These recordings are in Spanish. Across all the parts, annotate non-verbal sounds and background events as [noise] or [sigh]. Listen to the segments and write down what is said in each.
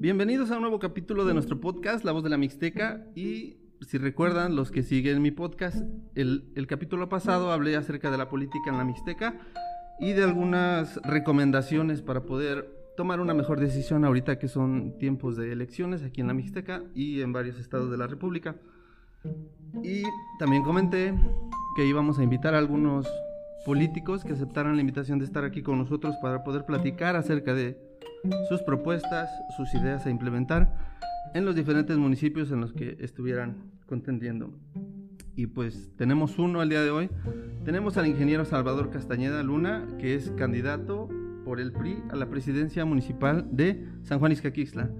Bienvenidos a un nuevo capítulo de nuestro podcast, La Voz de la Mixteca. Y si recuerdan, los que siguen mi podcast, el, el capítulo pasado hablé acerca de la política en la Mixteca y de algunas recomendaciones para poder tomar una mejor decisión ahorita que son tiempos de elecciones aquí en la Mixteca y en varios estados de la República. Y también comenté que íbamos a invitar a algunos políticos que aceptaran la invitación de estar aquí con nosotros para poder platicar acerca de sus propuestas, sus ideas a implementar en los diferentes municipios en los que estuvieran contendiendo. Y pues tenemos uno el día de hoy. Tenemos al ingeniero Salvador Castañeda Luna, que es candidato por el PRI a la presidencia municipal de San Juan Izcaquixla.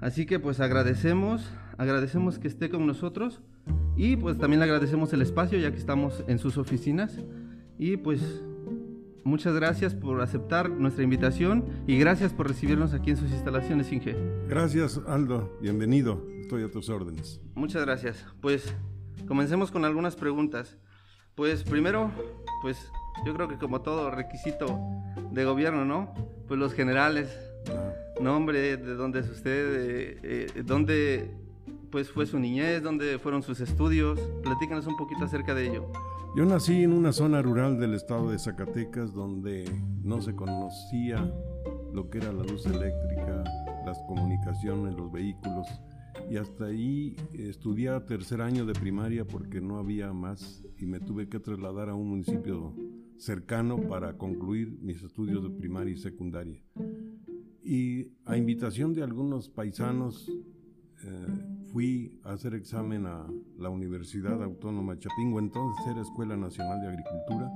Así que pues agradecemos, agradecemos que esté con nosotros y pues también le agradecemos el espacio ya que estamos en sus oficinas. Y pues muchas gracias por aceptar nuestra invitación y gracias por recibirnos aquí en sus instalaciones, Inge. Gracias, Aldo. Bienvenido. Estoy a tus órdenes. Muchas gracias. Pues comencemos con algunas preguntas. Pues primero, pues yo creo que como todo requisito de gobierno, ¿no? Pues los generales, nombre, de dónde es usted, eh, eh, dónde pues fue su niñez, dónde fueron sus estudios. Platícanos un poquito acerca de ello. Yo nací en una zona rural del estado de Zacatecas donde no se conocía lo que era la luz eléctrica, las comunicaciones, los vehículos. Y hasta ahí estudié tercer año de primaria porque no había más y me tuve que trasladar a un municipio cercano para concluir mis estudios de primaria y secundaria. Y a invitación de algunos paisanos eh, fui a hacer examen a la Universidad Autónoma Chapingo, entonces era Escuela Nacional de Agricultura,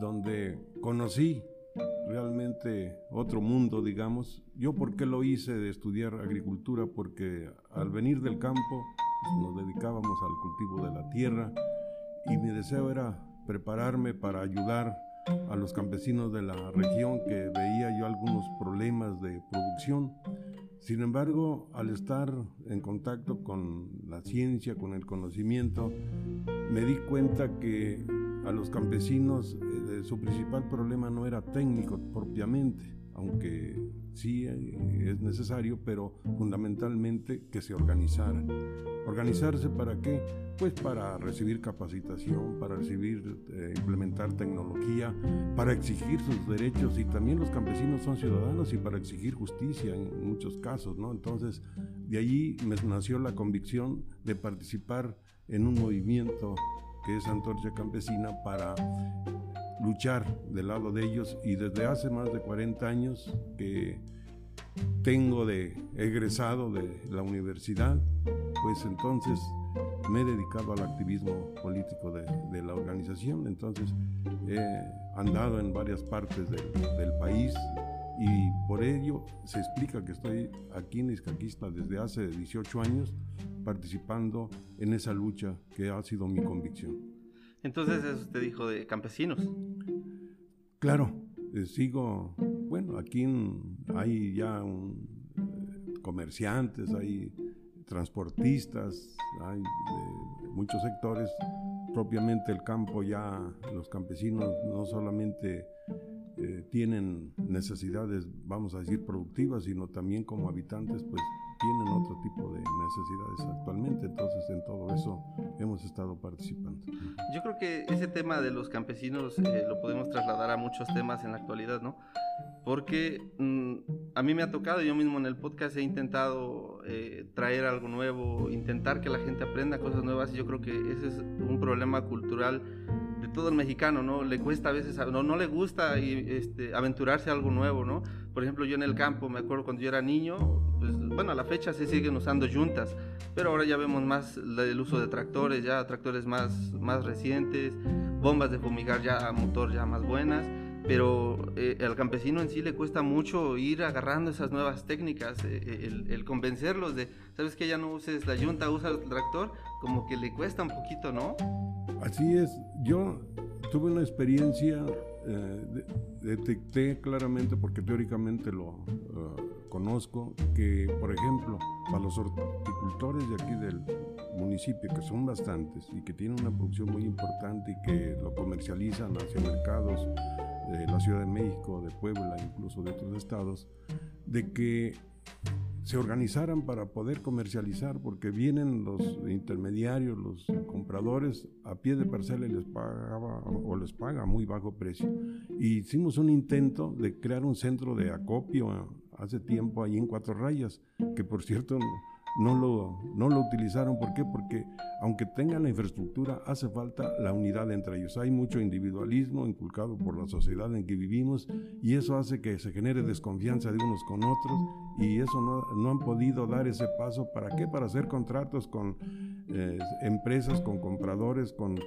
donde conocí realmente otro mundo, digamos. Yo por qué lo hice de estudiar agricultura, porque al venir del campo pues, nos dedicábamos al cultivo de la tierra y mi deseo era prepararme para ayudar a los campesinos de la región que veía yo algunos problemas de producción. Sin embargo, al estar en contacto con la ciencia, con el conocimiento, me di cuenta que a los campesinos eh, su principal problema no era técnico propiamente, aunque sí eh, es necesario, pero fundamentalmente que se organizaran. ¿Organizarse para qué? Pues para recibir capacitación, para recibir, eh, implementar tecnología, para exigir sus derechos y también los campesinos son ciudadanos y para exigir justicia en muchos casos, ¿no? Entonces, de allí me nació la convicción de participar en un movimiento que es Antorcha Campesina para luchar del lado de ellos y desde hace más de 40 años que tengo de egresado de la universidad, pues entonces me he dedicado al activismo político de, la organización, entonces he andado en varias partes del país y por ello se explica que estoy aquí en Izcaquista desde hace 18 años participando en esa lucha que ha sido mi convicción. Entonces eso te dijo de campesinos. Claro, eh, sigo, bueno, aquí hay ya eh, comerciantes, hay transportistas, hay muchos sectores, propiamente el campo ya, los campesinos no solamente eh, tienen necesidades, vamos a decir, productivas, sino también como habitantes, pues tienen otro tipo de necesidades actualmente. Entonces, en todo eso hemos estado participando. Yo creo que ese tema de los campesinos eh, lo podemos trasladar a muchos temas en la actualidad, ¿no? Porque mm, a mí me ha tocado, yo mismo en el podcast he intentado eh, traer algo nuevo, intentar que la gente aprenda cosas nuevas y yo creo que ese es un problema cultural de todo el mexicano, ¿no? Le cuesta a veces, no, no le gusta este, aventurarse a algo nuevo, ¿no? Por ejemplo, yo en el campo, me acuerdo cuando yo era niño, pues, bueno, a la fecha se siguen usando juntas, pero ahora ya vemos más el uso de tractores, ya tractores más, más recientes, bombas de fumigar ya a motor ya más buenas, pero eh, al campesino en sí le cuesta mucho ir agarrando esas nuevas técnicas, eh, el, el, convencerlos de, ¿sabes que ya no uses la junta, usa el tractor? Como que le cuesta un poquito, ¿no? Así es, yo tuve una experiencia, eh, detecté claramente, porque teóricamente lo eh, conozco, que por ejemplo, para los horticultores de aquí del municipio, que son bastantes y que tienen una producción muy importante y que lo comercializan hacia mercados de la Ciudad de México, de Puebla, incluso de otros estados, de que se organizaran para poder comercializar, porque vienen los intermediarios, los compradores a pie de parcela y les pagaba o les paga muy bajo precio. Y hicimos un intento de crear un centro de acopio hace tiempo ahí en Cuatro Rayas, que por cierto no lo, no lo utilizaron. ¿Por qué? Porque aunque tengan la infraestructura, hace falta la unidad entre ellos. Hay mucho individualismo inculcado por la sociedad en que vivimos y eso hace que se genere desconfianza de unos con otros y eso no, no han podido dar ese paso. ¿Para qué? Para hacer contratos con eh, empresas, con compradores, con,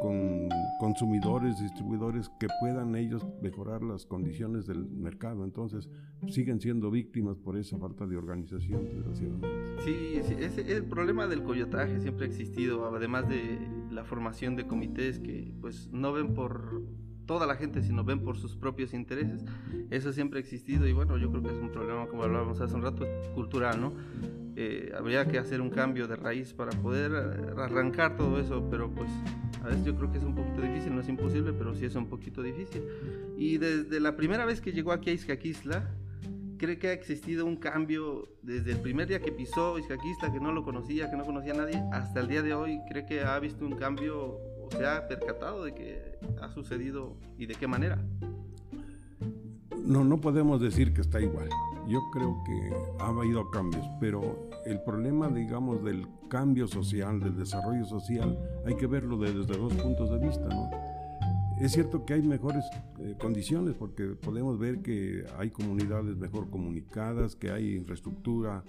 con consumidores, distribuidores que puedan ellos mejorar las condiciones del mercado. Entonces siguen siendo víctimas por esa falta de organización, desgraciadamente. Sí, sí ese, el problema del coyotaje siempre ha existido, además de la formación de comités que pues no ven por toda la gente, sino ven por sus propios intereses. Eso siempre ha existido y bueno, yo creo que es un problema, como hablábamos hace un rato, cultural, ¿no? Eh, habría que hacer un cambio de raíz para poder eh, arrancar todo eso, pero pues a veces yo creo que es un poquito difícil, no es imposible, pero sí es un poquito difícil. Y desde la primera vez que llegó aquí a Izcaquistla, cree que ha existido un cambio desde el primer día que pisó Izcaquistla, que no lo conocía, que no conocía a nadie, hasta el día de hoy, cree que ha visto un cambio se ha percatado de que ha sucedido y de qué manera. No, no podemos decir que está igual. Yo creo que ha habido cambios, pero el problema, digamos, del cambio social, del desarrollo social, hay que verlo desde dos puntos de vista, ¿no? Es cierto que hay mejores eh, condiciones porque podemos ver que hay comunidades mejor comunicadas, que hay infraestructura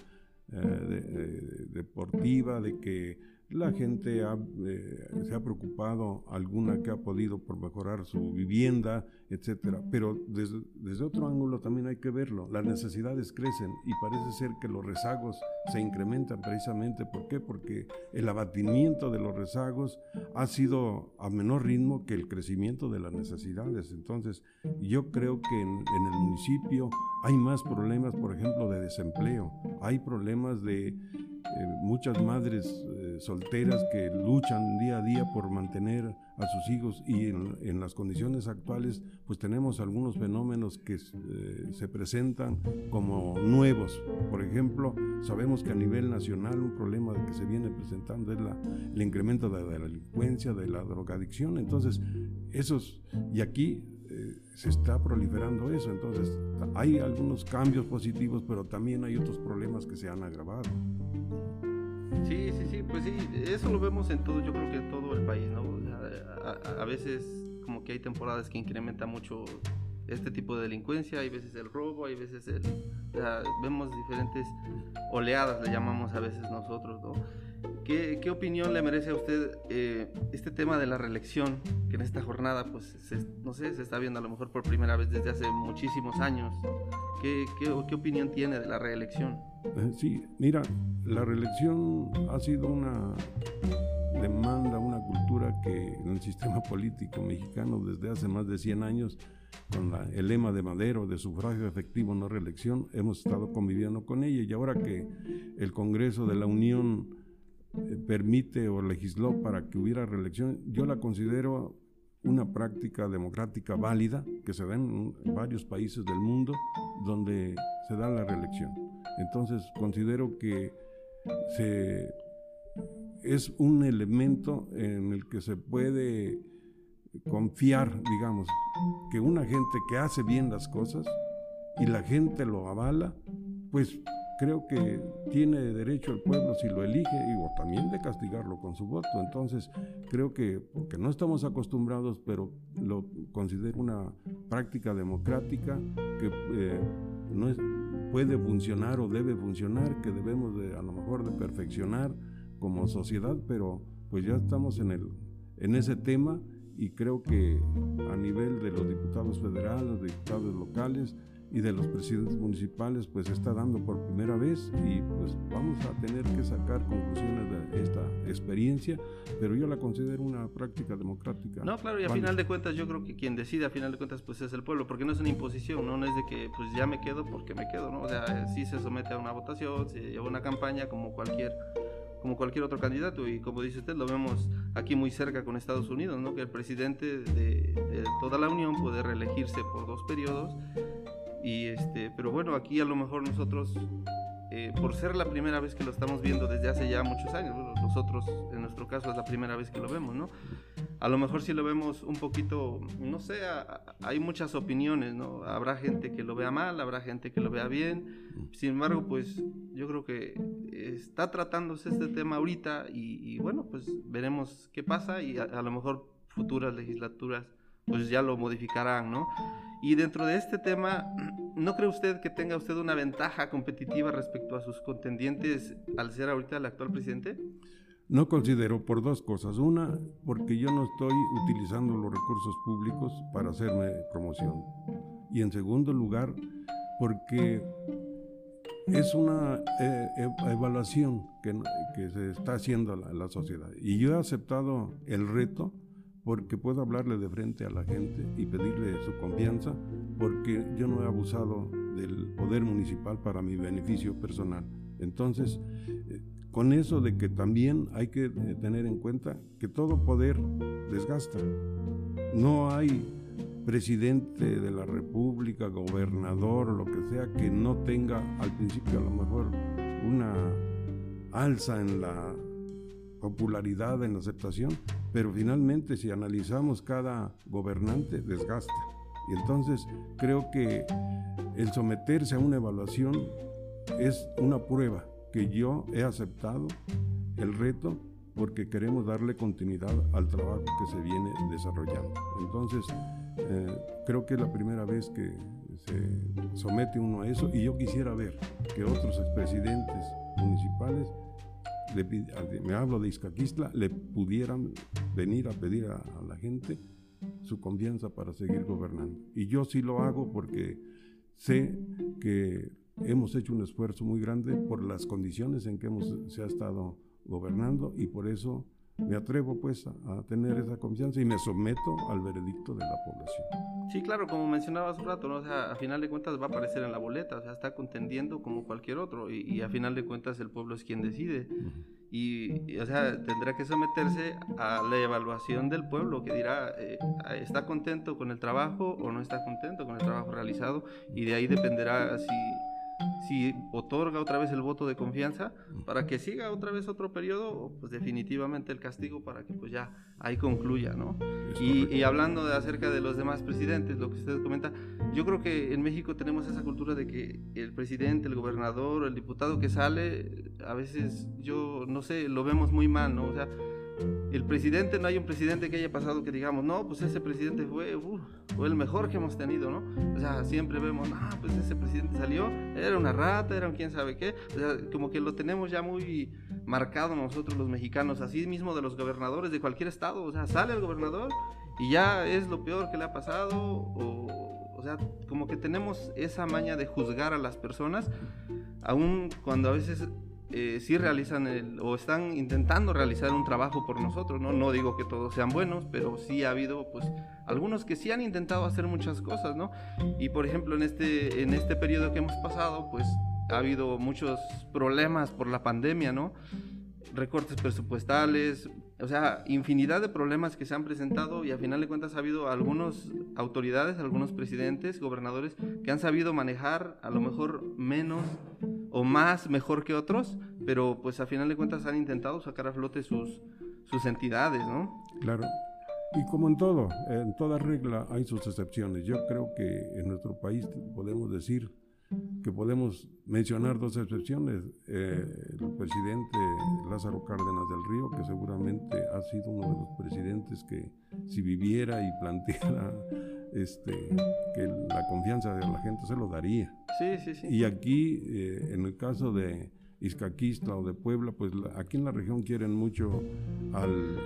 eh, deportiva, de que la gente eh, se ha preocupado, alguna que ha podido por mejorar su vivienda, etcétera. Pero desde, otro ángulo también hay que verlo. Las necesidades crecen y parece ser que los rezagos se incrementan precisamente. ¿Por qué? Porque el abatimiento de los rezagos ha sido a menor ritmo que el crecimiento de las necesidades. Entonces, yo creo que en, en el municipio hay más problemas, por ejemplo, de desempleo. Hay problemas de eh, muchas madres eh, solteras que luchan día a día por mantener a sus hijos y en, las condiciones actuales pues tenemos algunos fenómenos que eh, se presentan como nuevos. Por ejemplo, sabemos que a nivel nacional un problema que se viene presentando es la, el incremento de la delincuencia, de la drogadicción. Entonces, esos, y aquí se está proliferando eso. Entonces, hay algunos cambios positivos, pero también hay otros problemas que se han agravado. Sí, sí, sí, pues sí, eso lo vemos en todo, yo creo que en todo el país, ¿no? A, veces como que hay temporadas que incrementa mucho este tipo de delincuencia, hay veces el robo, hay veces el... vemos diferentes oleadas, le llamamos a veces nosotros, ¿no? ¿Qué, qué opinión le merece a usted eh, este tema de la reelección, que en esta jornada, pues, no sé, se está viendo a lo mejor por primera vez desde hace muchísimos años? ¿Qué, qué, qué opinión tiene de la reelección? Eh, sí, mira, la reelección ha sido una demanda, una cultura que en el sistema político mexicano desde hace más de 100 años, con el lema de Madero de sufragio efectivo, no reelección, hemos estado conviviendo con ella y ahora que el Congreso de la Unión eh, permite o legisló para que hubiera reelección, yo la considero una práctica democrática válida que se da en varios países del mundo donde se da la reelección. Entonces considero que es un elemento en el que se puede confiar, digamos, que una gente que hace bien las cosas y la gente lo avala, pues creo que tiene derecho el pueblo si lo elige y también de castigarlo con su voto. Entonces, creo que, porque no estamos acostumbrados, pero lo considero una práctica democrática que eh, no puede funcionar o debe funcionar, que debemos de, a lo mejor de perfeccionar como sociedad, pero pues ya estamos en, el, en ese tema y creo que a nivel de los diputados federales, diputados locales, y de los presidentes municipales pues está dando por primera vez y pues vamos a tener que sacar conclusiones de esta experiencia, pero yo la considero una práctica democrática. No, claro, y a final de cuentas yo creo que quien decide a final de cuentas pues es el pueblo, porque no es una imposición, no, no es de que pues ya me quedo porque me quedo, ¿no? O sea, sí se somete a una votación, se lleva una campaña como cualquier como cualquier otro candidato y como dice usted lo vemos aquí muy cerca con Estados Unidos, ¿no? Que el presidente de, de toda la Unión puede reelegirse por dos periodos y este, pero bueno, aquí a lo mejor nosotros eh, por ser la primera vez que lo estamos viendo desde hace ya muchos años, nosotros en nuestro caso es la primera vez que lo vemos, ¿no? A lo mejor si lo vemos un poquito, no sé, hay muchas opiniones, ¿no? Habrá gente que lo vea mal, habrá gente que lo vea bien, sin embargo, pues yo creo que está tratándose este tema ahorita y, bueno, pues veremos qué pasa y a lo mejor futuras legislaturas pues ya lo modificarán, ¿no? Y dentro de este tema, [clears throat] ¿no cree usted que tenga usted una ventaja competitiva respecto a sus contendientes al ser ahorita el actual presidente? No considero por dos cosas. Una, porque yo no estoy utilizando los recursos públicos para hacerme promoción. Y en segundo lugar, porque es una eh, evaluación que, que, se está haciendo a la sociedad. Y yo he aceptado el reto porque puedo hablarle de frente a la gente y pedirle su confianza, porque yo no he abusado del poder municipal para mi beneficio personal. Entonces, eh, con eso de que también hay que eh, tener en cuenta que todo poder desgasta. No hay presidente de la República, gobernador, lo que sea, que no tenga al principio a lo mejor una alza en la popularidad, en la aceptación, pero finalmente si analizamos cada gobernante desgasta. Y entonces creo que el someterse a una evaluación es una prueba que yo he aceptado el reto porque queremos darle continuidad al trabajo que se viene desarrollando. Entonces, eh, creo que es la primera vez que se somete uno a eso y yo quisiera ver que otros expresidentes municipales me hablo de Izcaquistla, le pudieran venir a pedir a, la gente su confianza para seguir gobernando. Y yo sí lo hago porque sé que hemos hecho un esfuerzo muy grande por las condiciones en que hemos, se ha estado gobernando y por eso me atrevo pues a, tener esa confianza y me someto al veredicto de la población. Sí, claro, como mencionaba hace un rato, ¿no? o sea, a final de cuentas va a aparecer en la boleta, o sea, está contendiendo como cualquier otro y, a final de cuentas el pueblo es quien decide. y, o sea, tendrá que someterse a la evaluación del pueblo que dirá, eh, ¿está contento con el trabajo o no está contento con el trabajo realizado? Y de ahí dependerá si si otorga otra vez el voto de confianza para que siga otra vez otro periodo, pues definitivamente el castigo para que pues ya ahí concluya, ¿no? Y, y, hablando de acerca de los demás presidentes, lo que usted comenta, yo creo que en México tenemos esa cultura de que el presidente, el gobernador, el diputado que sale, a veces yo no sé, lo vemos muy mal, ¿no? O sea, el presidente, no hay un presidente que haya pasado que digamos, no, pues ese presidente fue, fue el mejor que hemos tenido, ¿no? O sea, siempre vemos, ah, pues ese presidente salió, era una rata, era un quién sabe qué, o sea, como que lo tenemos ya muy marcado nosotros los mexicanos, así mismo de los gobernadores de cualquier estado, o sea, sale el gobernador y ya es lo peor que le ha pasado, o, o sea, como que tenemos esa maña de juzgar a las personas, aun cuando a veces eh, sí realizan el, o están intentando realizar un trabajo por nosotros, ¿no? No digo que todos sean buenos, pero sí ha habido pues algunos que sí han intentado hacer muchas cosas, ¿no? Y por ejemplo en este, en este periodo que hemos pasado, pues ha habido muchos problemas por la pandemia, ¿no? Recortes presupuestales, o sea, infinidad de problemas que se han presentado y a final de cuentas ha habido algunas autoridades, algunos presidentes, gobernadores que han sabido manejar a lo mejor menos o más mejor que otros, pero pues a final de cuentas han intentado sacar a flote sus, sus entidades, ¿no? Claro. Y como en todo, en toda regla hay sus excepciones. Yo creo que en nuestro país podemos decir que podemos mencionar dos excepciones. Eh, el presidente Lázaro Cárdenas del Río, que seguramente ha sido uno de los presidentes que si viviera y planteara este, que la confianza de la gente se lo daría. Sí, sí, sí. Y aquí, eh, en el caso de Izcaquista o de Puebla, pues aquí en la región quieren mucho al,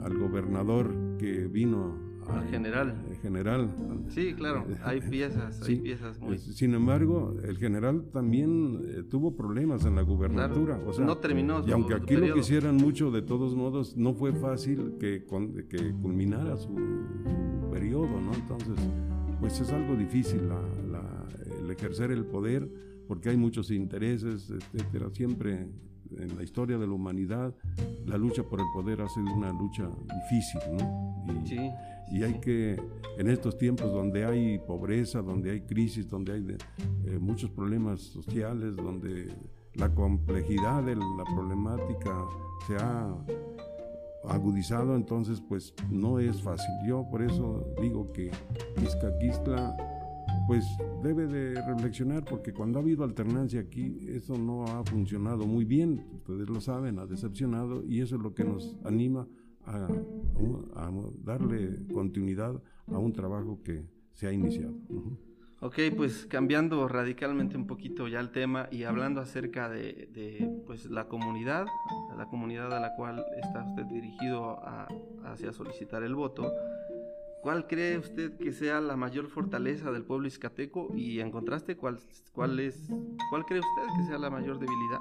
al gobernador que vino al general. General. Sí, claro, hay [laughs] piezas, hay piezas muy... Sin embargo, el general también eh, tuvo problemas en la gubernatura. O sea, no terminó. y aunque aquí lo quisieran mucho, de todos modos, no fue fácil que, que culminara su, periodo, ¿no? Entonces, pues es algo difícil el ejercer el poder, porque hay muchos intereses, etcétera. Siempre en la historia de la humanidad, la lucha por el poder ha sido una lucha difícil, ¿no? Y, sí. Y hay que, en estos tiempos donde hay pobreza, donde hay crisis, donde hay eh, muchos problemas sociales, donde la complejidad de la problemática se ha agudizado, entonces pues no es fácil. Yo por eso digo que Izcaquistla pues debe de reflexionar porque cuando ha habido alternancia aquí eso no ha funcionado muy bien, ustedes lo saben, ha decepcionado y eso es lo que nos anima a, darle continuidad a un trabajo que se ha iniciado. Ok, pues cambiando radicalmente un poquito ya el tema y hablando acerca de, pues, la comunidad, la comunidad a la cual está usted dirigido hacia solicitar el voto, ¿cuál cree usted que sea la mayor fortaleza del pueblo izcateco y en contraste, cuál, cuál, es, cuál cree usted que sea la mayor debilidad?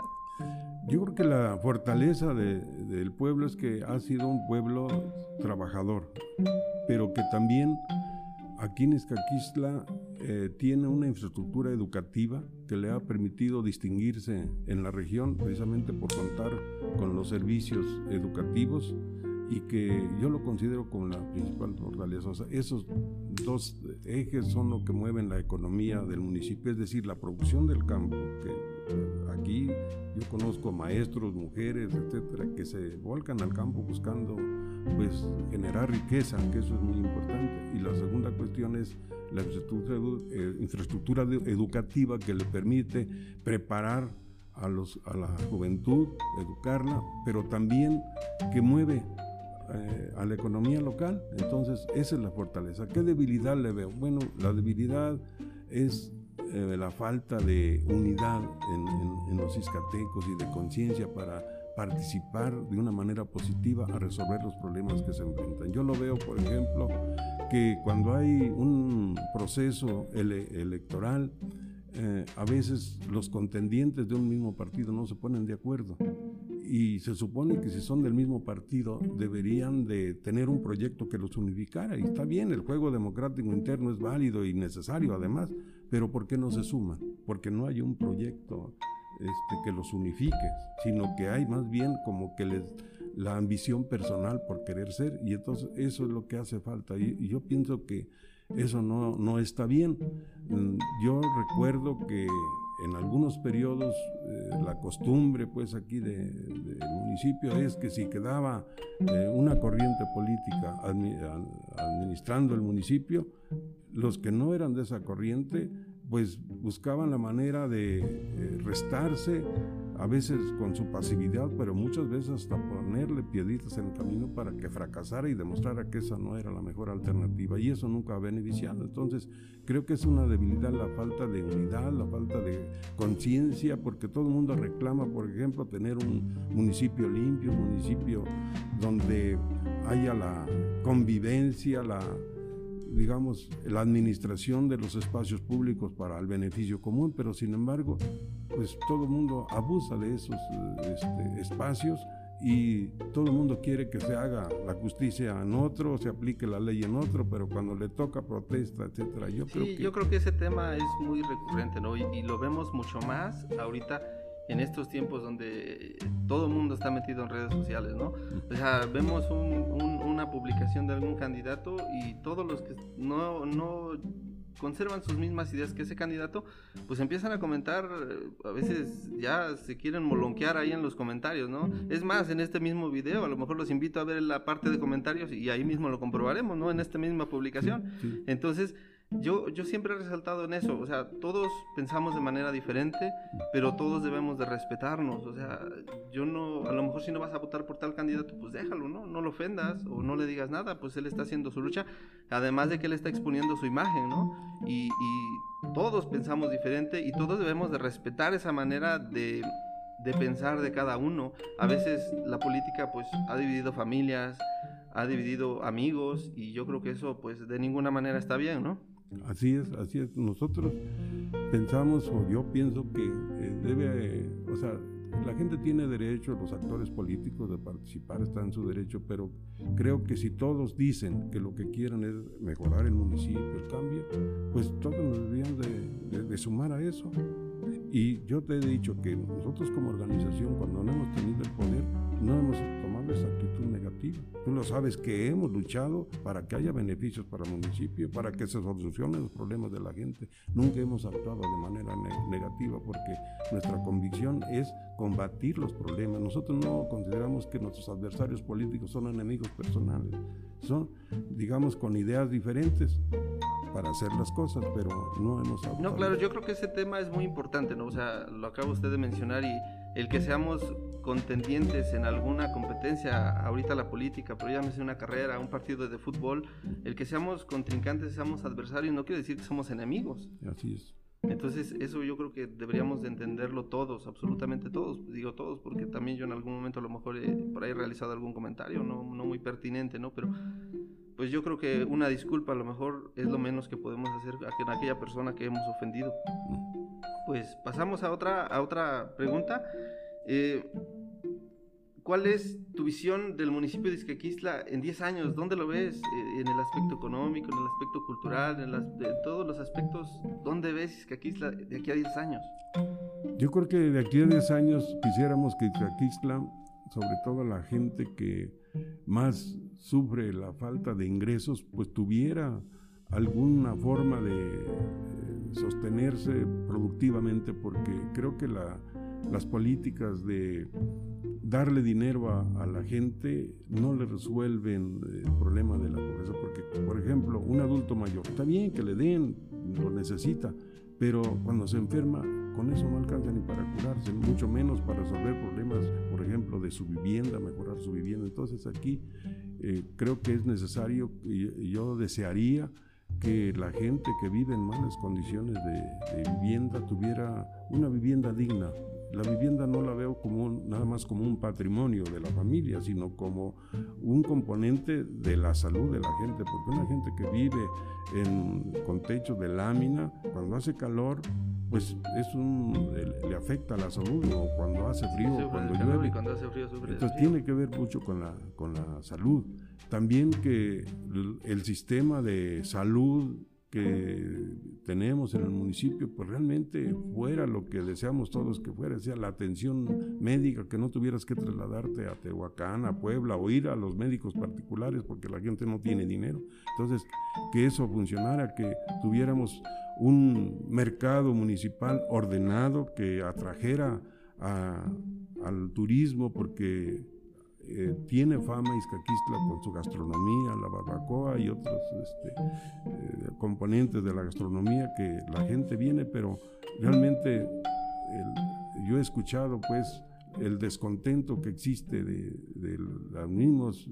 Yo creo que la fortaleza del pueblo es que ha sido un pueblo trabajador, pero que también aquí en Escaquistla eh, tiene una infraestructura educativa que le ha permitido distinguirse en la región precisamente por contar con los servicios educativos y que yo lo considero como la principal fortaleza. esos dos ejes son lo que mueven la economía del municipio, es decir, la producción del campo, aquí yo conozco maestros, mujeres, etcétera, que se volcan al campo buscando pues generar riqueza, que eso es muy importante. Y la segunda cuestión es la infraestructura, eh, educativa que le permite preparar a, los, a la juventud, educarla, pero también que mueve eh, a la economía local. Entonces, esa es la fortaleza. ¿Qué debilidad le veo? Bueno, la debilidad es eh, la falta de unidad en, en los iscatecos y de conciencia para participar de una manera positiva a resolver los problemas que se enfrentan. Yo lo veo, por ejemplo, que cuando hay un proceso electoral, eh, a veces los contendientes de un mismo partido no se ponen de acuerdo y se supone que si son del mismo partido deberían de tener un proyecto que los unificara y está bien, el juego democrático interno es válido y necesario además, pero ¿por qué no se suman? Porque no hay un proyecto este, que los unifique, sino que hay más bien como que les la ambición personal por querer ser y entonces eso es lo que hace falta y, yo pienso que eso no, no, está bien. Mm, yo recuerdo que en algunos periodos eh, la costumbre pues aquí del municipio es que si quedaba eh, una corriente política administrando el municipio, los que no eran de esa corriente pues buscaban la manera de eh, restarse, a veces con su pasividad, pero muchas veces hasta ponerle pieditas en el camino para que fracasara y demostrara que esa no era la mejor alternativa y eso nunca ha beneficiado. Entonces, creo que es una debilidad la falta de unidad, la falta de conciencia, porque todo el mundo reclama, por ejemplo, tener un municipio limpio, un municipio donde haya la convivencia, la digamos, la administración de los espacios públicos para el beneficio común, pero sin embargo, pues todo el mundo abusa de esos este, espacios y todo el mundo quiere que se haga la justicia en otro, se aplique la ley en otro, pero cuando le toca protesta, etcétera. Yo creo que yo creo que ese tema es muy recurrente, ¿no? Y, y lo vemos mucho más ahorita en estos tiempos donde todo el mundo está metido en redes sociales, ¿no? O sea, vemos una publicación de algún candidato y todos los que no, no conservan sus mismas ideas que ese candidato, pues empiezan a comentar, a veces ya se quieren molonquear ahí en los comentarios, ¿no? Es más, en este mismo video, a lo mejor los invito a ver la parte de comentarios y ahí mismo lo comprobaremos, ¿no? En esta misma publicación. Entonces, yo, yo siempre he resaltado en eso, o sea, todos pensamos de manera diferente, pero todos debemos de respetarnos, o sea, yo no, a lo mejor si no vas a votar por tal candidato, pues déjalo, ¿no? No lo ofendas o no le digas nada, pues él está haciendo su lucha, además de que él está exponiendo su imagen, ¿no? Y, y todos pensamos diferente y todos debemos de respetar esa manera de, de pensar de cada uno. A veces la política pues ha dividido familias, ha dividido amigos y yo creo que eso pues de ninguna manera está bien, ¿no? Así es, así es. Nosotros pensamos, o yo pienso que eh, debe, o sea, la gente tiene derecho, los actores políticos, de participar, está en su derecho, pero creo que si todos dicen que lo que quieren es mejorar el municipio, el cambio, pues todos nos deberían de, sumar a eso. Y yo te he dicho que nosotros como organización, cuando no hemos tenido el poder, no hemos tomado esa actitud negativa. Tú lo sabes que hemos luchado para que haya beneficios para el municipio, para que se solucionen los problemas de la gente. Nunca hemos actuado de manera negativa porque nuestra convicción es combatir los problemas. Nosotros no consideramos que nuestros adversarios políticos son enemigos personales, son, digamos, con ideas diferentes para hacer las cosas, pero no hemos actuado. No, claro, yo creo que ese tema es muy importante, ¿no? O sea, lo acaba usted de mencionar y el que seamos contendientes en alguna competencia, ahorita la política, pero llámese una carrera, un partido de fútbol, el que seamos contrincantes, seamos adversarios, no quiere decir que somos enemigos. Así es. Entonces, eso yo creo que deberíamos de entenderlo todos, absolutamente todos, digo todos, porque también yo en algún momento a lo mejor he, por ahí he realizado algún comentario, no, no muy pertinente, ¿no? Pero pues yo creo que una disculpa a lo mejor es lo menos que podemos hacer a aquella persona que hemos ofendido. Pues pasamos a otra, a otra pregunta. Eh, ¿Cuál es tu visión del municipio de Izcaquistla en 10 años? ¿Dónde lo ves? Eh, ¿En el aspecto económico, en el aspecto cultural, en, todos los aspectos? ¿Dónde ves Izcaquistla de aquí a 10 años? Yo creo que de aquí a 10 años quisiéramos que Izcaquistla, sobre todo la gente que más sufre la falta de ingresos, pues tuviera alguna forma de eh, sostenerse productivamente, porque creo que las políticas de darle dinero a, la gente no le resuelven el problema de la pobreza, porque, por ejemplo, un adulto mayor, está bien que le den, lo necesita, pero cuando se enferma, con eso no alcanza ni para curarse, mucho menos para resolver problemas, por ejemplo, de su vivienda, mejorar su vivienda. Entonces aquí eh, creo que es necesario, y yo desearía que la gente que vive en malas condiciones de, vivienda tuviera una vivienda digna. La vivienda no la veo como nada más como un patrimonio de la familia, sino como un componente de la salud de la gente, porque una gente que vive en, con techo de lámina, cuando hace calor, pues es un, le, afecta a la salud, o cuando hace frío, cuando llueve. Entonces tiene que ver mucho con la, con la salud. También que el sistema de salud que tenemos en el municipio, pues realmente fuera lo que deseamos todos que fuera, sea la atención médica, que no tuvieras que trasladarte a Tehuacán, a Puebla o ir a los médicos particulares porque la gente no tiene dinero. Entonces, que eso funcionara, que tuviéramos un mercado municipal ordenado que atrajera al turismo porque eh, tiene fama Izcaquistla con su gastronomía, la barbacoa y otros este, eh, componentes de la gastronomía que la gente viene, pero realmente yo he escuchado pues el descontento que existe de, los mismos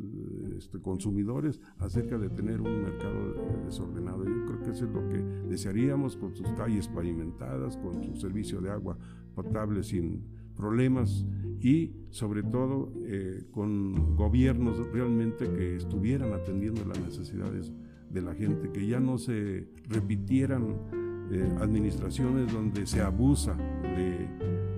este, consumidores acerca de tener un mercado desordenado. Yo creo que eso es lo que desearíamos con sus calles pavimentadas, con su servicio de agua potable sin problemas y sobre todo eh, con gobiernos realmente que estuvieran atendiendo las necesidades de la gente, que ya no se repitieran eh, administraciones donde se abusa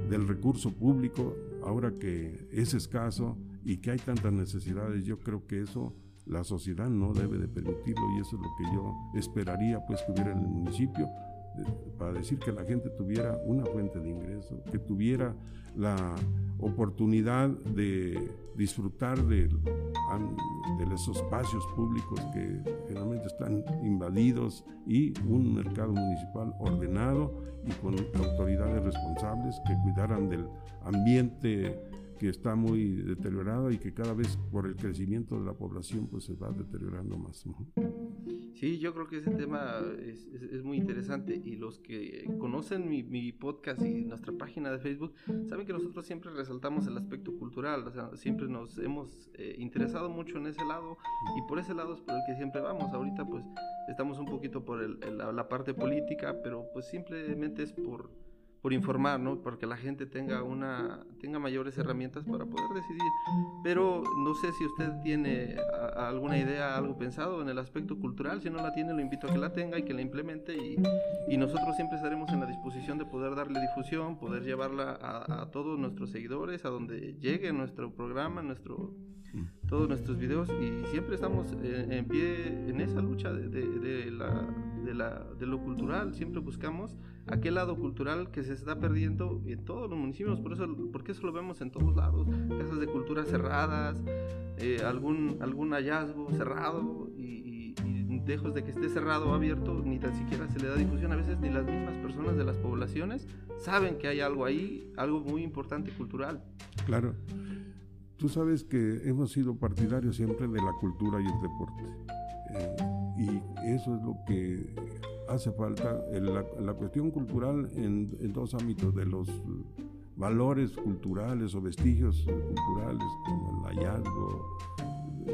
del recurso público ahora que es escaso y que hay tantas necesidades. Yo creo que eso la sociedad no debe de permitirlo y eso es lo que yo esperaría pues que hubiera en el municipio para decir que la gente tuviera una fuente de ingreso, que tuviera la oportunidad de disfrutar de, de esos espacios públicos que generalmente están invadidos y un mercado municipal ordenado y con autoridades responsables que cuidaran del ambiente que está muy deteriorado y que cada vez por el crecimiento de la población pues se va deteriorando más. Sí, yo creo que ese tema es, es, muy interesante y los que conocen mi, mi, podcast y nuestra página de Facebook saben que nosotros siempre resaltamos el aspecto cultural, o sea, siempre nos hemos eh, interesado mucho en ese lado y por ese lado es por el que siempre vamos. Ahorita pues estamos un poquito por el, la parte política, pero pues simplemente es por por informar, ¿no? Porque la gente tenga una tenga mayores herramientas para poder decidir. Pero no sé si usted tiene alguna idea, algo pensado en el aspecto cultural. Si no la tiene, lo invito a que la tenga y que la implemente. Y, y nosotros siempre estaremos en la disposición de poder darle difusión, poder llevarla a, a, todos nuestros seguidores, a donde llegue nuestro programa, nuestro todos nuestros videos y siempre estamos en, pie en esa lucha de, la, de, lo cultural, siempre buscamos aquel lado cultural que se está perdiendo en todos los municipios, por eso, porque eso lo vemos en todos lados, casas de cultura cerradas, eh, algún, algún hallazgo cerrado y, y, lejos de que esté cerrado o abierto, ni tan siquiera se le da difusión, a veces ni las mismas personas de las poblaciones saben que hay algo ahí, algo muy importante cultural. Claro. Tú sabes que hemos sido partidarios siempre de la cultura y el deporte. Eh, y eso es lo que hace falta. La, cuestión cultural en, dos ámbitos, de los valores culturales o vestigios culturales, como el hallazgo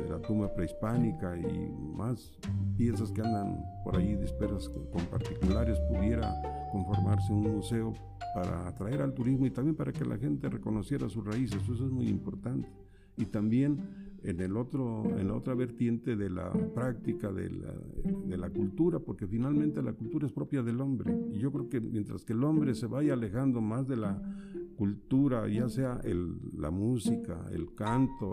la tumba prehispánica y más piezas que andan por ahí dispersas con particulares, pudiera conformarse un museo para atraer al turismo y también para que la gente reconociera sus raíces, eso es muy importante. Y también en, el otro, en la otra vertiente de la práctica de la, de la cultura, porque finalmente la cultura es propia del hombre. Y yo creo que mientras que el hombre se vaya alejando más de la cultura, ya sea el, la música, el canto,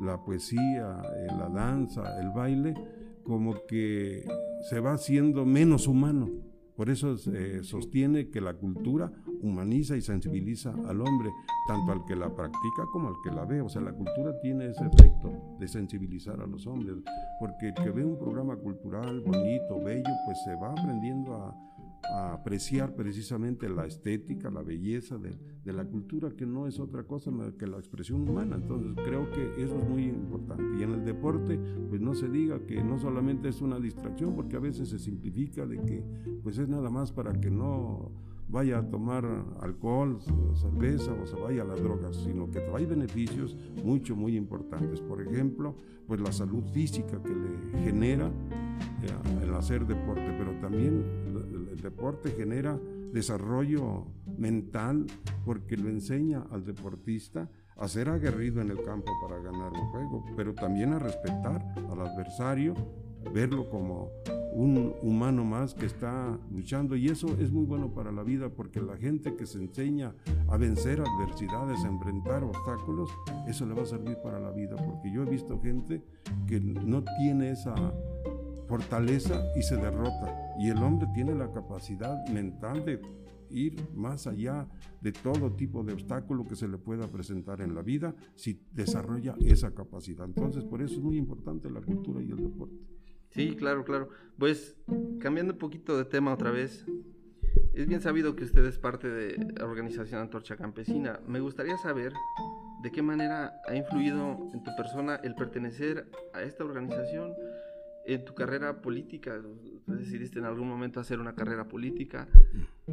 la poesía, eh, la danza, el baile, como que se va haciendo menos humano. Por eso se sostiene que la cultura humaniza y sensibiliza al hombre, tanto al que la practica como al que la ve. O sea, la cultura tiene ese efecto de sensibilizar a los hombres, porque el que ve un programa cultural bonito, bello, pues se va aprendiendo a, a apreciar precisamente la estética, la belleza de, de, la cultura, que no es otra cosa que la expresión humana. Entonces creo que eso es muy importante. Y en el deporte, pues no se diga que no solamente es una distracción, porque a veces se simplifica de que pues es nada más para que no vaya a tomar alcohol, cerveza o se vaya a las drogas, sino que trae beneficios mucho, muy importantes. Por ejemplo, pues la salud física que le genera eh, el hacer deporte, pero también el deporte genera desarrollo mental porque lo enseña al deportista a ser aguerrido en el campo para ganar un juego, pero también a respetar al adversario, verlo como un humano más que está luchando. Y eso es muy bueno para la vida porque la gente que se enseña a vencer adversidades, a enfrentar obstáculos, eso le va a servir para la vida porque yo he visto gente que no tiene esa fortaleza y se derrota y el hombre tiene la capacidad mental de ir más allá de todo tipo de obstáculo que se le pueda presentar en la vida si desarrolla esa capacidad. Entonces, por eso es muy importante la cultura y el deporte. Sí, claro, claro. Pues cambiando un poquito de tema otra vez, es bien sabido que usted es parte de la organización Antorcha Campesina. Me gustaría saber de qué manera ha influido en tu persona el pertenecer a esta organización en tu carrera política, decidiste en algún momento hacer una carrera política,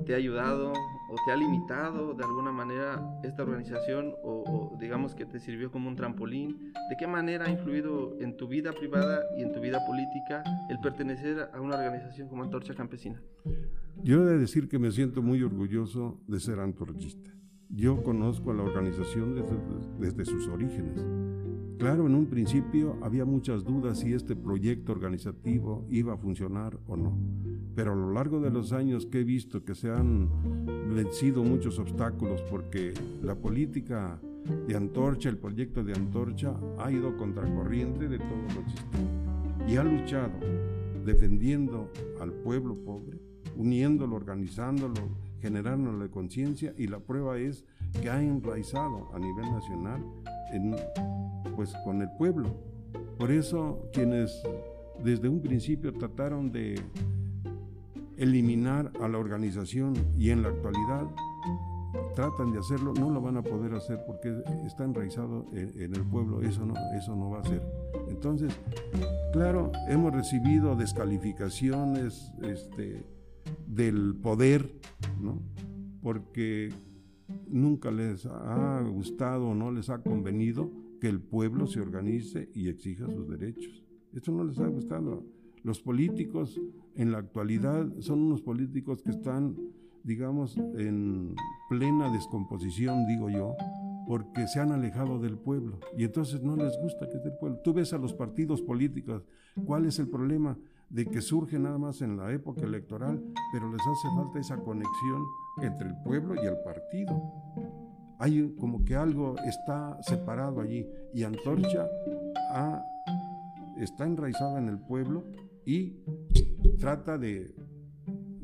¿te ha ayudado o te ha limitado de alguna manera esta organización o, digamos que te sirvió como un trampolín? ¿De qué manera ha influido en tu vida privada y en tu vida política el pertenecer a una organización como Antorcha Campesina? Yo he de decir que me siento muy orgulloso de ser antorchista. Yo conozco a la organización desde, desde sus orígenes Claro, en un principio había muchas dudas si este proyecto organizativo iba a funcionar o no, pero a lo largo de los años que he visto que se han vencido muchos obstáculos porque la política de Antorcha, el proyecto de Antorcha ha ido contracorriente de todo lo existente y ha luchado defendiendo al pueblo pobre, uniéndolo, organizándolo, generándole conciencia y la prueba es que ha enraizado a nivel nacional en pues con el pueblo. Por eso quienes desde un principio trataron de eliminar a la organización y en la actualidad tratan de hacerlo, no lo van a poder hacer porque está enraizado en, el pueblo, eso no, eso no va a ser. Entonces, claro, hemos recibido descalificaciones este, del poder, ¿no? porque nunca les ha gustado o no les ha convenido que el pueblo se organice y exija sus derechos. Esto no les ha gustado. Los políticos en la actualidad son unos políticos que están, digamos, en plena descomposición, digo yo, porque se han alejado del pueblo y entonces no les gusta que esté el pueblo. Tú ves a los partidos políticos, ¿cuál es el problema? De que surge nada más en la época electoral, pero les hace falta esa conexión entre el pueblo y el partido hay como que algo está separado allí y Antorcha está enraizada en el pueblo y trata de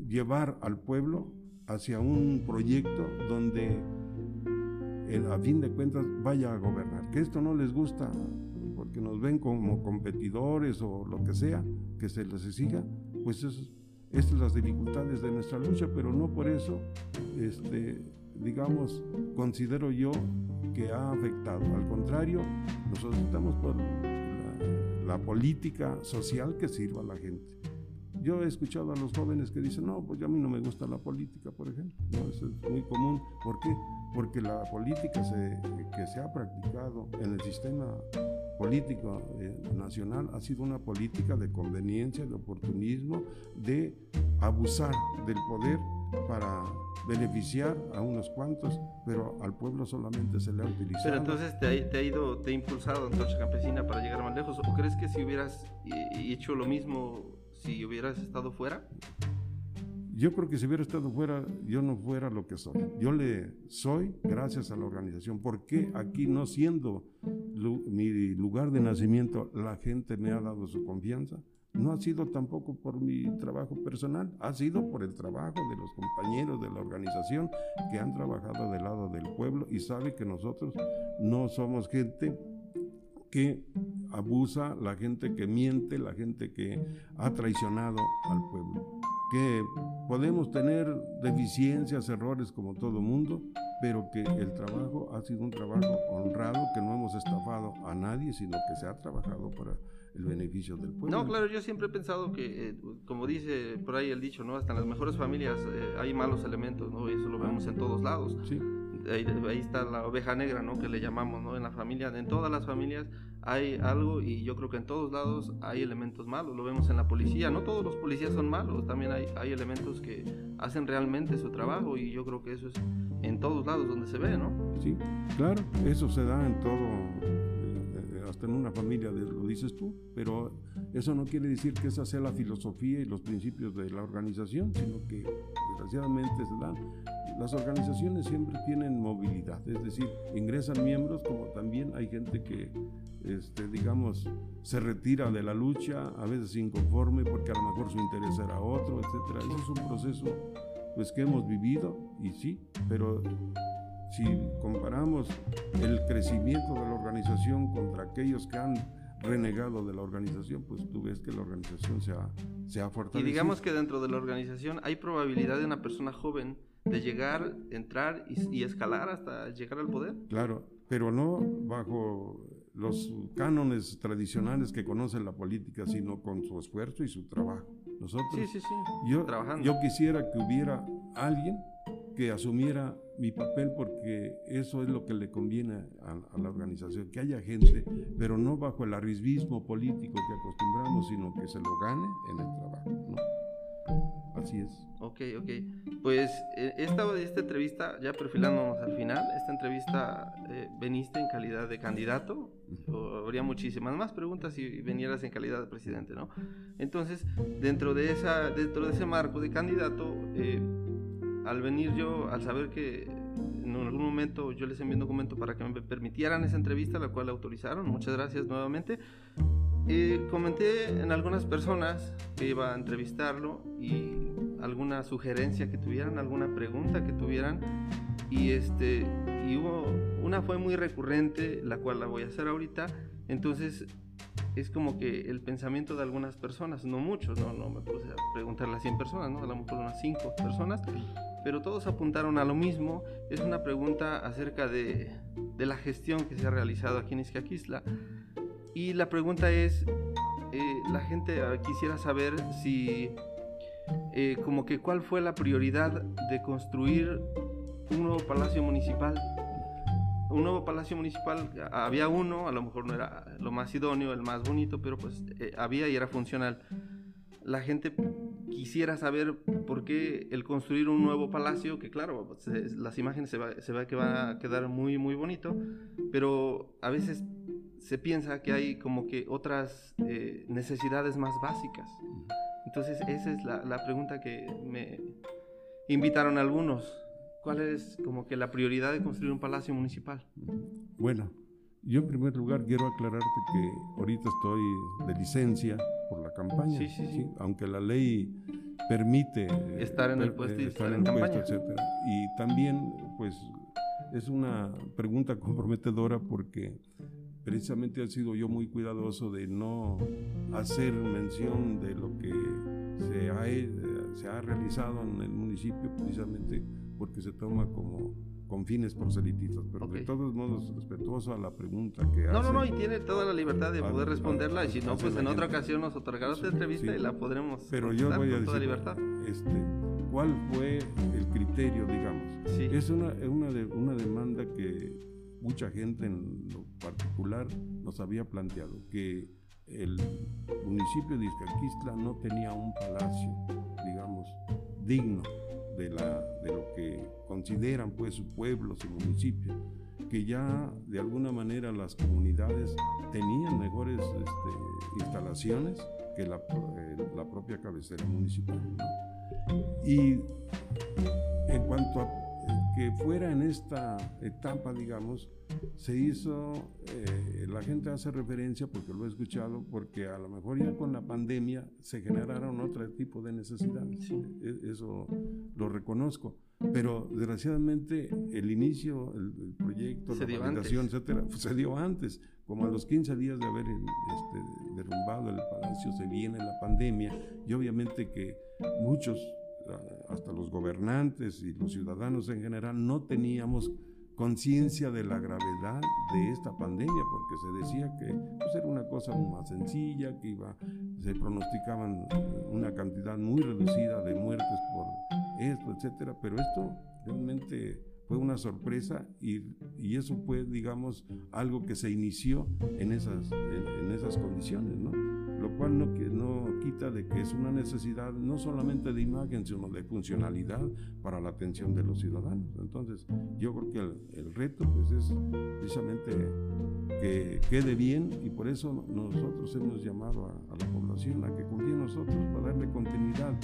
llevar al pueblo hacia un proyecto donde a fin de cuentas vaya a gobernar. Que esto no les gusta porque nos ven como competidores o lo que sea, que se les exija, pues es, estas son las dificultades de nuestra lucha, pero no por eso, este, digamos, considero yo que ha afectado. Al contrario, nosotros estamos por la política social que sirva a la gente. Yo he escuchado a los jóvenes que dicen, no, pues a mí no me gusta la política, por ejemplo. eso es muy común. ¿Por qué? Porque la política que se ha practicado en el sistema político eh, nacional ha sido una política de conveniencia, de oportunismo, de abusar del poder para beneficiar a unos cuantos, pero al pueblo solamente se le ha utilizado. Pero entonces te ha, te ha ido, te ha impulsado Antorcha Campesina para llegar más lejos, ¿o crees que si hubieras hecho lo mismo si hubieras estado fuera? Yo creo que si hubiera estado fuera, yo no fuera lo que soy. Yo le soy gracias a la organización. porque aquí no siendo mi lugar de nacimiento, la gente me ha dado su confianza? No ha sido tampoco por mi trabajo personal, ha sido por el trabajo de los compañeros de la organización que han trabajado del lado del pueblo y sabe que nosotros no somos gente que abusa, la gente que miente, la gente que ha traicionado al pueblo. Que podemos tener deficiencias, errores como todo mundo, pero que el trabajo ha sido un trabajo honrado, que no hemos estafado a nadie, sino que se ha trabajado para el beneficio del pueblo. No, claro, yo siempre he pensado que, eh, como dice por ahí el dicho, ¿no? Hasta en las mejores familias eh, hay malos elementos, ¿no? Y eso lo vemos en todos lados. Sí ahí, está la oveja negra, ¿no? Que le llamamos, ¿no? En la familia, en todas las familias hay algo y yo creo que en todos lados hay elementos malos. Lo vemos en la policía, no todos los policías son malos, también hay, hay elementos que hacen realmente su trabajo y yo creo que eso es en todos lados donde se ve, ¿no? Sí, claro, eso se da en todo, hasta en una familia, lo dices tú, pero eso no quiere decir que esa sea la filosofía y los principios de la organización, sino que desgraciadamente se dan las organizaciones siempre tienen movilidad, es decir, ingresan miembros como también hay gente que, este, digamos, se retira de la lucha, a veces inconforme porque a lo mejor su interés era otro, etc. Eso es un proceso pues, que hemos vivido y sí, pero si comparamos el crecimiento de la organización contra aquellos que han renegado de la organización, pues tú ves que la organización se ha, se ha fortalecido. Y digamos que dentro de la organización hay probabilidad de una persona joven de llegar, entrar y, escalar hasta llegar al poder. Claro, pero no bajo los cánones tradicionales que conoce la política, sino con su esfuerzo y su trabajo. Nosotros, sí, sí, sí. Yo, yo quisiera que hubiera alguien que asumiera mi papel porque eso es lo que le conviene a, la organización, que haya gente, pero no bajo el arrismismo político que acostumbramos, sino que se lo gane en el trabajo. ¿no? Así es. Ok, ok. Pues eh, esta, esta entrevista, ya perfilándonos al final, esta entrevista eh, veniste en calidad de candidato, habría muchísimas más preguntas si vinieras en calidad de presidente, ¿no? Entonces, dentro de, esa, dentro de ese marco de candidato, eh, al venir yo, al saber que en algún momento yo les envié un documento para que me permitieran esa entrevista, la cual autorizaron, muchas gracias nuevamente, comenté en algunas personas que iba a entrevistarlo y alguna sugerencia que tuvieran, alguna pregunta que tuvieran. Y, este, y hubo, una fue muy recurrente, la cual la voy a hacer ahorita. Entonces es como que el pensamiento de algunas personas, no muchos, no, no me puse a preguntarle a 100 personas, ¿no? a lo mejor unas 5 personas, pero todos apuntaron a lo mismo. Es una pregunta acerca de, de la gestión que se ha realizado aquí en Izcaquisla. Y la pregunta es, eh, la gente quisiera saber si eh, como que cuál fue la prioridad de construir un nuevo palacio municipal. Un nuevo palacio municipal, había uno, a lo mejor no era lo más idóneo, el más bonito, pero pues eh, había y era funcional. La gente quisiera saber por qué el construir un nuevo palacio, que claro, pues, las imágenes se va, se que va a quedar muy, muy bonito, pero a veces se piensa que hay como que otras eh, necesidades más básicas. Entonces esa es la, la, pregunta que me invitaron algunos. ¿Cuál es como que la prioridad de construir un palacio municipal? Bueno, yo en primer lugar quiero aclararte que ahorita estoy de licencia por la campaña, Sí, sí, sí. aunque la ley permite Estar en el puesto y eh, estar en puesto, campaña. etcétera. Y también, pues, es una pregunta [laughs] comprometedora porque precisamente he sido yo muy cuidadoso de no hacer mención de lo que se ha, se ha realizado en el municipio precisamente porque se toma como con fines proselitistas, pero de todos modos respetuoso a la pregunta que No, no, hace. no, y tiene toda la libertad de poder responderla, y si no, hace pues en otra ocasión nos otorgará otra entrevista Sí. y la podremos Pero yo voy a con toda decir, libertad. este, ¿cuál fue el criterio, digamos? Sí. Es una, una, de- una demanda que mucha gente en lo particular nos había planteado, que el municipio de Izcaquistla no tenía un palacio, digamos, digno de, la, de lo que consideran pues su pueblo, su municipio, que ya de alguna manera las comunidades tenían mejores este, instalaciones que la, eh, la propia cabecera municipal. Y en cuanto a que fuera en esta etapa, digamos, se hizo, eh, la gente hace referencia, porque lo he escuchado, porque a lo mejor ya con la pandemia se generaron otro tipo de necesidades. Sí. E- Eso lo reconozco. Pero desgraciadamente el inicio, el, el proyecto, Se la validación, antes. etcétera, pues, se dio antes. Como a los 15 días de haber este, derrumbado el palacio, se viene la pandemia y obviamente que muchos, hasta los gobernantes y los ciudadanos en general, no teníamos conciencia de la gravedad de esta pandemia, porque se decía que pues, era una cosa más sencilla, que iba, se pronosticaban eh, una cantidad muy reducida de muertes por esto, etcétera, pero esto realmente fue una sorpresa y, y eso fue, digamos, algo que se inició en esas, en esas condiciones, ¿no? Lo cual no, no quita de que es una necesidad no solamente de imagen, sino de funcionalidad para la atención de los ciudadanos. Entonces, yo creo que el, el reto pues, es precisamente que quede bien y por eso nosotros hemos llamado a, a la población a que confíe en nosotros para darle continuidad.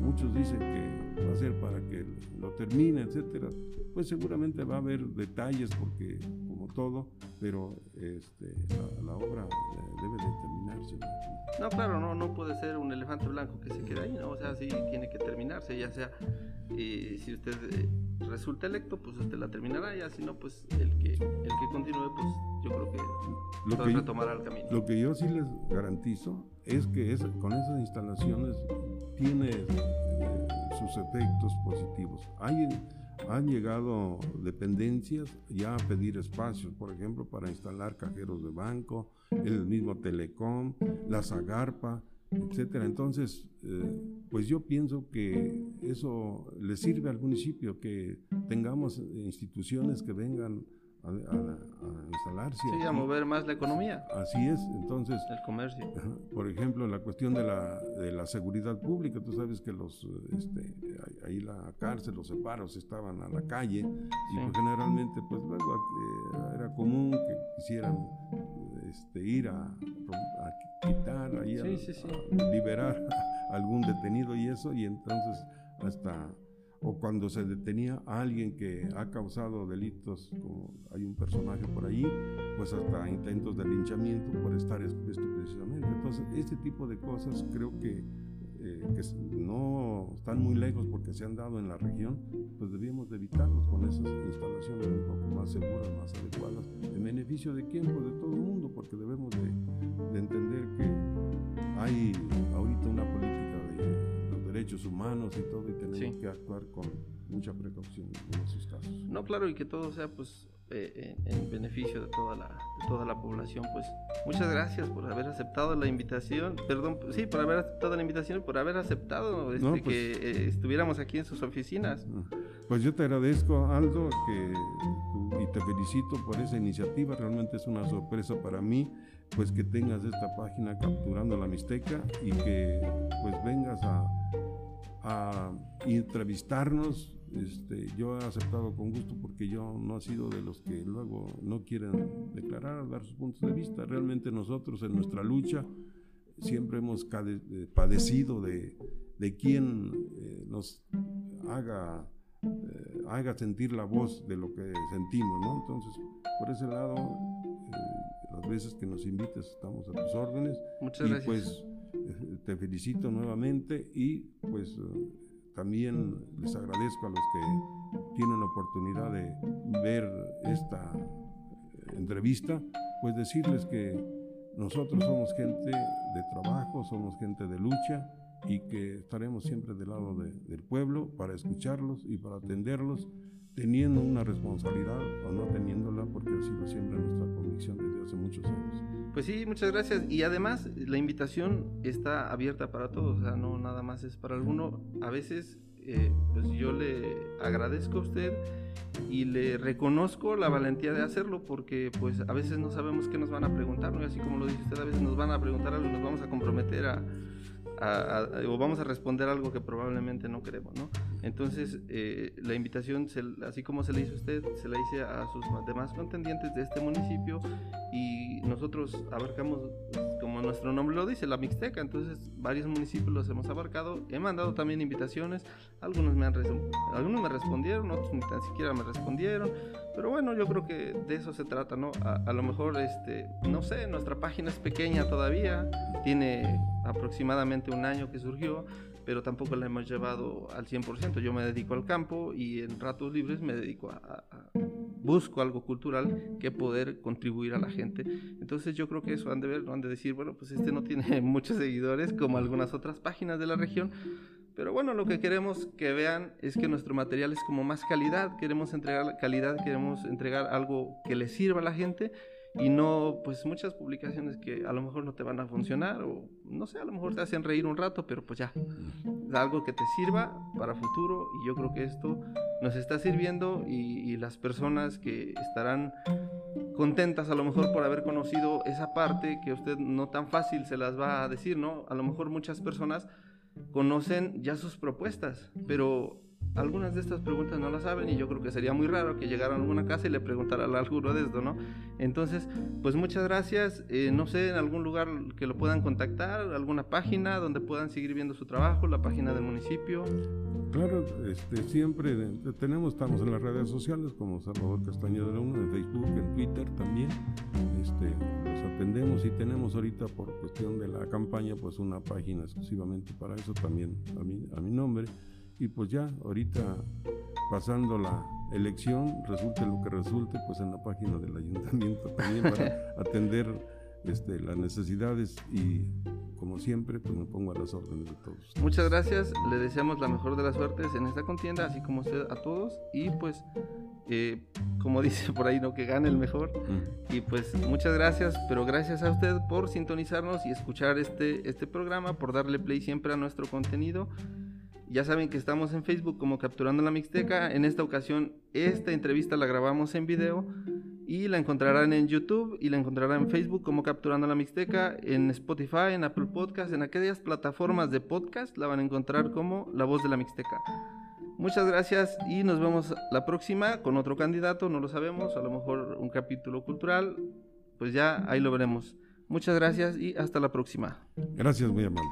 Muchos dicen que va a ser para que lo termine, etcétera. Pues seguramente va a haber detalles porque todo, pero este, la, la obra eh, debe de terminarse. No, claro, no, no puede ser un elefante blanco que se quede ahí, ¿no? O sea, sí tiene que terminarse, ya sea, eh, si usted eh, resulta electo, pues usted la terminará, ya si no, pues el que, el que continúe, pues yo creo que Lo que, retomará el camino. lo que yo sí les garantizo es que es- con esas instalaciones tiene eh, sus efectos positivos. Hay, han llegado dependencias ya a pedir espacios, por ejemplo, para instalar cajeros de banco, el mismo Telecom, la Zagarpa, etcétera. Entonces, eh, pues yo pienso que eso le sirve al municipio, que tengamos instituciones que vengan a, a- a instalarse. Sí, a mover más la economía, Así es, entonces, el comercio. Por ejemplo, la cuestión de la, de la seguridad pública, tú sabes que los, este, ahí- la cárcel, los separos estaban a la calle y pues, generalmente pues luego eh, era común que quisieran este, ir a, a quitar, ahí sí, sí. a liberar [laughs] a algún detenido y eso, y entonces hasta o cuando se detenía a alguien que ha causado delitos, como hay un personaje por ahí, pues hasta intentos de linchamiento por estar expuesto precisamente. Entonces, este tipo de cosas creo que, eh, que no están muy lejos porque se han dado en la región, pues debíamos de evitarlos con esas instalaciones un poco más seguras, más adecuadas, en beneficio de quién, pues de todo el mundo, porque debemos de, de entender que hay ahorita una política derechos humanos y todo, y tenemos Sí. que actuar con mucha precaución en esos casos. No, claro, y que todo sea pues eh, en, en beneficio de toda la de toda la población. Pues muchas gracias por haber aceptado la invitación. Perdón, sí, por haber aceptado la invitación y por haber aceptado este, No, pues- que eh, estuviéramos aquí en sus oficinas. Pues yo te agradezco, Aldo, que y te felicito por esa iniciativa. Realmente es una sorpresa para mí, pues que tengas esta página capturando la Mixteca y que pues vengas a, a entrevistarnos. Este, yo he aceptado con gusto porque yo no he sido de los que luego no quieren declarar, dar sus puntos de vista. Realmente nosotros en nuestra lucha siempre hemos eh, padecido de, de quien eh, nos haga, eh, haga sentir la voz de lo que sentimos, ¿no? Entonces, por ese lado, las veces que nos invites estamos a tus órdenes. Muchas y gracias. pues eh, te felicito nuevamente y pues eh, también les agradezco a los que tienen la oportunidad de ver esta eh, entrevista, pues decirles que nosotros somos gente de trabajo, somos gente de lucha y que estaremos siempre del lado de- del pueblo para escucharlos y para atenderlos, teniendo una responsabilidad o no teniéndola, porque ha sido siempre nuestra convicción desde hace muchos años. Pues sí, muchas gracias. Y además, la invitación está abierta para todos, o sea, no nada más es para alguno. A veces, eh, pues yo le agradezco a usted y le reconozco la valentía de hacerlo, porque pues a veces no sabemos qué nos van a preguntar, ¿no? Y así como lo dice usted, a veces nos van a preguntar algo y nos vamos a comprometer a, a- a- o vamos a responder algo que probablemente no queremos, ¿no? Entonces, eh, la invitación, se- así como se le hizo a usted, se la hice a sus demás contendientes de este municipio y nosotros abarcamos, como nuestro nombre lo dice, la Mixteca, entonces varios municipios los hemos abarcado, he mandado también invitaciones, algunos me, han algunos me respondieron, otros ni tan siquiera me respondieron, pero bueno, yo creo que de eso se trata, ¿no? A, a lo mejor, este, no sé, nuestra página es pequeña todavía, tiene aproximadamente un año que surgió, pero tampoco la hemos llevado al 100%. Yo me dedico al campo y en ratos libres me dedico a, a- busco algo cultural que poder contribuir a la gente. Entonces yo creo que eso han de ver, ¿no? han de decir, bueno, pues este no tiene [laughs] muchos seguidores como algunas otras páginas de la región, pero bueno, lo que queremos que vean es que nuestro material es como más calidad, queremos entregar calidad, queremos entregar algo que le sirva a la gente y no pues muchas publicaciones que a lo mejor no te van a funcionar o no sé, a lo mejor te hacen reír un rato, pero pues ya, algo que te sirva para futuro y yo creo que esto nos está sirviendo y, y las personas que estarán contentas a lo mejor por haber conocido esa parte que usted no tan fácil se las va a decir, ¿no? A lo mejor muchas personas conocen ya sus propuestas, pero algunas de estas preguntas no las saben y yo creo que sería muy raro que llegaran a alguna casa y le preguntaran alguno de esto, ¿no? Entonces, pues muchas gracias. Eh, no sé, en algún lugar que lo puedan contactar, alguna página donde puedan seguir viendo su trabajo, la página del municipio. Claro, este, siempre tenemos, estamos en las redes sociales como Salvador Castañeda de la Uno, en Facebook, en Twitter también. Este, los atendemos y tenemos ahorita por cuestión de la campaña pues una página exclusivamente para eso también a mi, a mi nombre. Y pues ya, ahorita pasando la elección, resulte lo que resulte, pues en la página del ayuntamiento [laughs] también para atender este, las necesidades y como siempre pues me pongo a las órdenes de todos. Muchas gracias, le deseamos la mejor de las suertes en esta contienda, así como usted a todos. Y pues, eh, como [laughs] dice por ahí, ¿no? Que gane el mejor. Mm. Y pues muchas gracias, pero gracias a usted por sintonizarnos y escuchar este, este programa, por darle play siempre a nuestro contenido. Ya saben que estamos en Facebook como Capturando la Mixteca. En esta ocasión, esta entrevista la grabamos en video y la encontrarán en YouTube y la encontrarán en Facebook como Capturando la Mixteca, en Spotify, en Apple Podcast, en aquellas plataformas de podcast la van a encontrar como La Voz de la Mixteca. Muchas gracias y nos vemos la próxima con otro candidato, no lo sabemos, a lo mejor un capítulo cultural, pues ya ahí lo veremos. Muchas gracias y hasta la próxima. Gracias, muy amable.